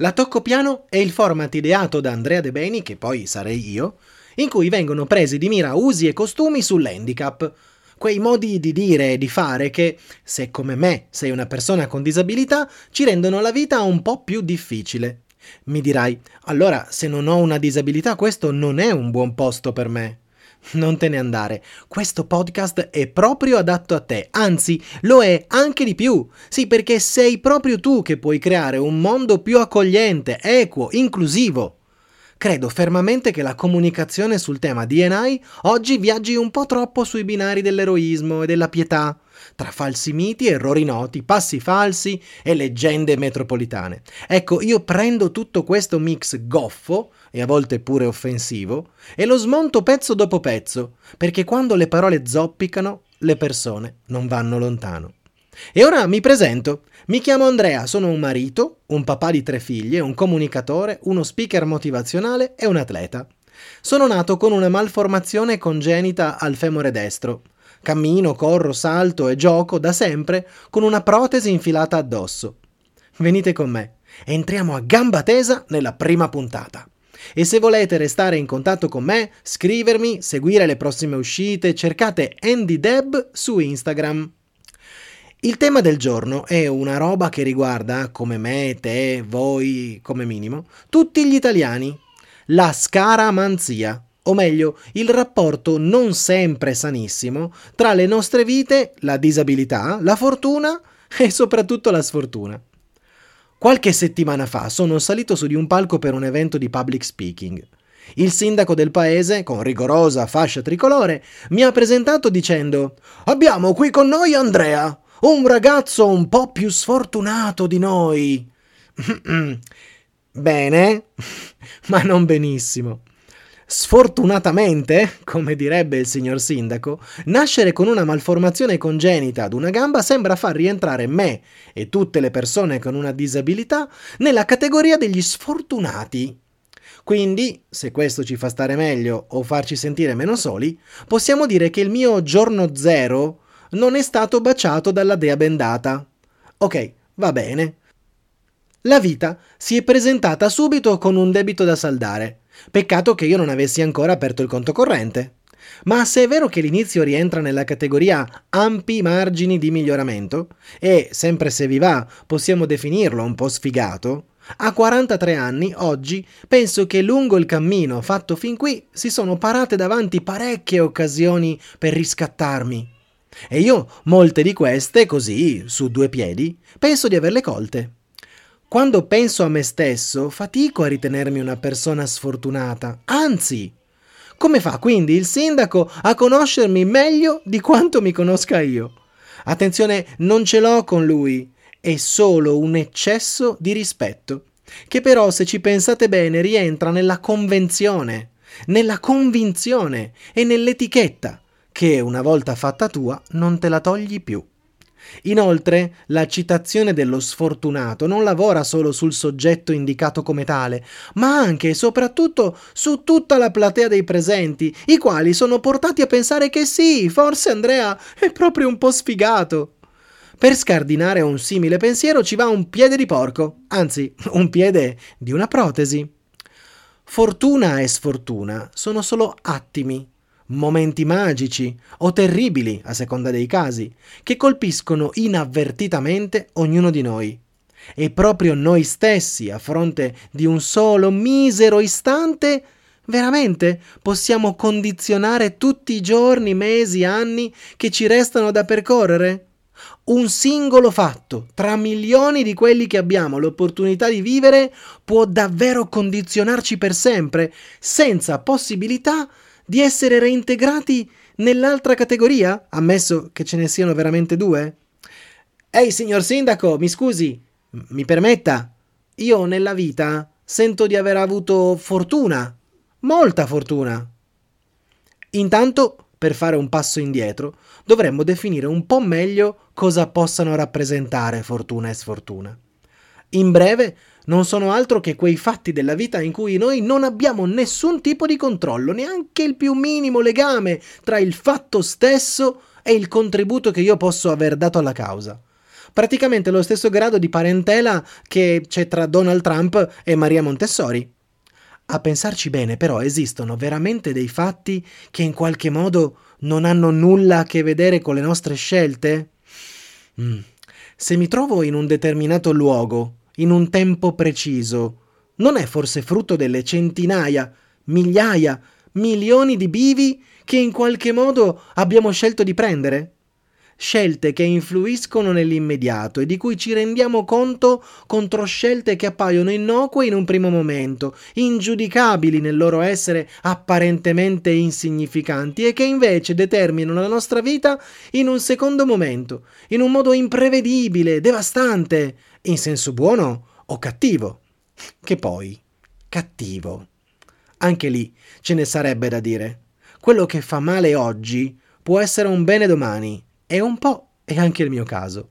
La Tocco Piano è il format ideato da Andrea De Beni, che poi sarei io, in cui vengono presi di mira usi e costumi sull'handicap. Quei modi di dire e di fare che, se come me sei una persona con disabilità, ci rendono la vita un po' più difficile. Mi dirai, allora se non ho una disabilità questo non è un buon posto per me. Non te ne andare, questo podcast è proprio adatto a te, anzi lo è anche di più. Sì, perché sei proprio tu che puoi creare un mondo più accogliente, equo, inclusivo. Credo fermamente che la comunicazione sul tema DNI oggi viaggi un po' troppo sui binari dell'eroismo e della pietà, tra falsi miti, errori noti, passi falsi e leggende metropolitane. Ecco, io prendo tutto questo mix goffo e a volte pure offensivo, e lo smonto pezzo dopo pezzo, perché quando le parole zoppicano, le persone non vanno lontano. E ora mi presento. Mi chiamo Andrea, sono un marito, un papà di tre figlie, un comunicatore, uno speaker motivazionale e un atleta. Sono nato con una malformazione congenita al femore destro. Cammino, corro, salto e gioco da sempre con una protesi infilata addosso. Venite con me, entriamo a gamba tesa nella prima puntata. E se volete restare in contatto con me, scrivermi, seguire le prossime uscite, cercate Andy Deb su Instagram. Il tema del giorno è una roba che riguarda, come me, te, voi, come minimo, tutti gli italiani. La scaramanzia, o meglio, il rapporto non sempre sanissimo tra le nostre vite, la disabilità, la fortuna e soprattutto la sfortuna. Qualche settimana fa sono salito su di un palco per un evento di public speaking. Il sindaco del paese, con rigorosa fascia tricolore, mi ha presentato dicendo Abbiamo qui con noi Andrea, un ragazzo un po' più sfortunato di noi. Bene, ma non benissimo. Sfortunatamente, come direbbe il signor sindaco, nascere con una malformazione congenita ad una gamba sembra far rientrare me e tutte le persone con una disabilità nella categoria degli sfortunati. Quindi, se questo ci fa stare meglio o farci sentire meno soli, possiamo dire che il mio giorno zero non è stato baciato dalla dea bendata. Ok, va bene. La vita si è presentata subito con un debito da saldare Peccato che io non avessi ancora aperto il conto corrente. Ma se è vero che l'inizio rientra nella categoria ampi margini di miglioramento, e sempre se vi va possiamo definirlo un po' sfigato, a 43 anni, oggi, penso che lungo il cammino fatto fin qui si sono parate davanti parecchie occasioni per riscattarmi. E io molte di queste, così, su due piedi, penso di averle colte. Quando penso a me stesso, fatico a ritenermi una persona sfortunata. Anzi, come fa quindi il sindaco a conoscermi meglio di quanto mi conosca io? Attenzione, non ce l'ho con lui, è solo un eccesso di rispetto, che però se ci pensate bene rientra nella convenzione, nella convinzione e nell'etichetta, che una volta fatta tua non te la togli più. Inoltre, la citazione dello sfortunato non lavora solo sul soggetto indicato come tale, ma anche e soprattutto su tutta la platea dei presenti, i quali sono portati a pensare che sì, forse Andrea è proprio un po' sfigato. Per scardinare un simile pensiero ci va un piede di porco, anzi, un piede di una protesi. Fortuna e sfortuna sono solo attimi momenti magici o terribili, a seconda dei casi, che colpiscono inavvertitamente ognuno di noi. E proprio noi stessi, a fronte di un solo misero istante, veramente possiamo condizionare tutti i giorni, mesi, anni che ci restano da percorrere? Un singolo fatto, tra milioni di quelli che abbiamo l'opportunità di vivere, può davvero condizionarci per sempre, senza possibilità di essere reintegrati nell'altra categoria, ammesso che ce ne siano veramente due? Ehi, signor sindaco, mi scusi, mi permetta, io nella vita sento di aver avuto fortuna, molta fortuna. Intanto, per fare un passo indietro, dovremmo definire un po' meglio cosa possano rappresentare fortuna e sfortuna. In breve, non sono altro che quei fatti della vita in cui noi non abbiamo nessun tipo di controllo, neanche il più minimo legame tra il fatto stesso e il contributo che io posso aver dato alla causa. praticamente lo stesso grado di parentela che c'è tra Donald Trump e Maria Montessori. A pensarci bene, però, esistono veramente dei fatti che in qualche modo non hanno nulla a che vedere con le nostre scelte? Mm. Se mi trovo in un determinato luogo, in un tempo preciso, non è forse frutto delle centinaia, migliaia, milioni di bivi che in qualche modo abbiamo scelto di prendere? Scelte che influiscono nell'immediato e di cui ci rendiamo conto contro scelte che appaiono innocue in un primo momento, ingiudicabili nel loro essere apparentemente insignificanti e che invece determinano la nostra vita in un secondo momento, in un modo imprevedibile, devastante, in senso buono o cattivo. Che poi, cattivo. Anche lì ce ne sarebbe da dire. Quello che fa male oggi può essere un bene domani e un po' è anche il mio caso.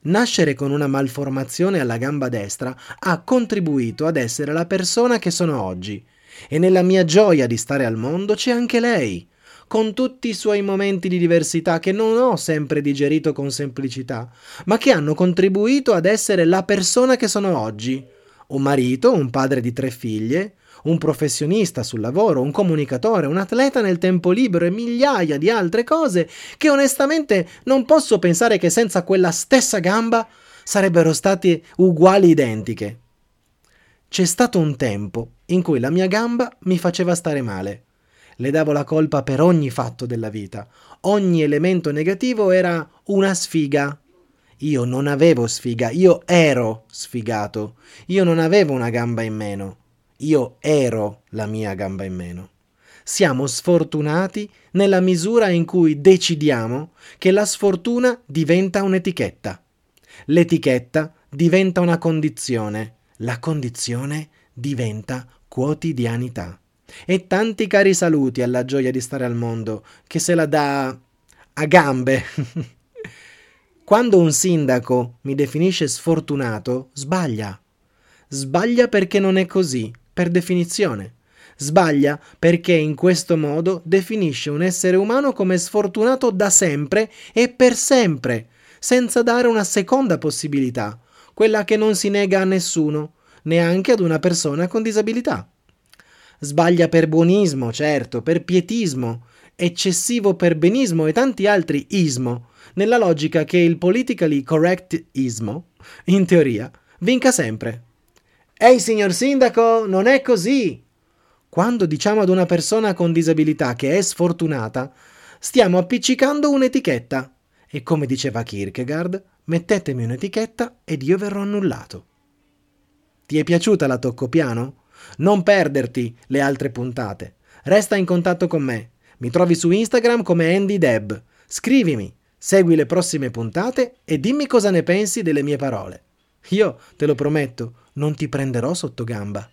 Nascere con una malformazione alla gamba destra ha contribuito ad essere la persona che sono oggi e nella mia gioia di stare al mondo c'è anche lei, con tutti i suoi momenti di diversità che non ho sempre digerito con semplicità, ma che hanno contribuito ad essere la persona che sono oggi. Un marito, un padre di tre figlie, un professionista sul lavoro, un comunicatore, un atleta nel tempo libero e migliaia di altre cose che onestamente non posso pensare che senza quella stessa gamba sarebbero state uguali identiche. C'è stato un tempo in cui la mia gamba mi faceva stare male. Le davo la colpa per ogni fatto della vita. Ogni elemento negativo era una sfiga. Io non avevo sfiga, io ero sfigato. Io non avevo una gamba in meno. Io ero la mia gamba in meno. Siamo sfortunati nella misura in cui decidiamo che la sfortuna diventa un'etichetta. L'etichetta diventa una condizione. La condizione diventa quotidianità. E tanti cari saluti alla gioia di stare al mondo, che se la dà a gambe. Quando un sindaco mi definisce sfortunato, sbaglia. Sbaglia perché non è così per definizione. Sbaglia perché in questo modo definisce un essere umano come sfortunato da sempre e per sempre, senza dare una seconda possibilità, quella che non si nega a nessuno, neanche ad una persona con disabilità. Sbaglia per buonismo, certo, per pietismo, eccessivo perbenismo e tanti altri ismo, nella logica che il politically correct ismo, in teoria, vinca sempre. Ehi signor sindaco, non è così! Quando diciamo ad una persona con disabilità che è sfortunata, stiamo appiccicando un'etichetta. E come diceva Kierkegaard, mettetemi un'etichetta ed io verrò annullato. Ti è piaciuta la tocco piano? Non perderti le altre puntate. Resta in contatto con me. Mi trovi su Instagram come Andy Deb. Scrivimi, segui le prossime puntate e dimmi cosa ne pensi delle mie parole. Io, te lo prometto, non ti prenderò sotto gamba.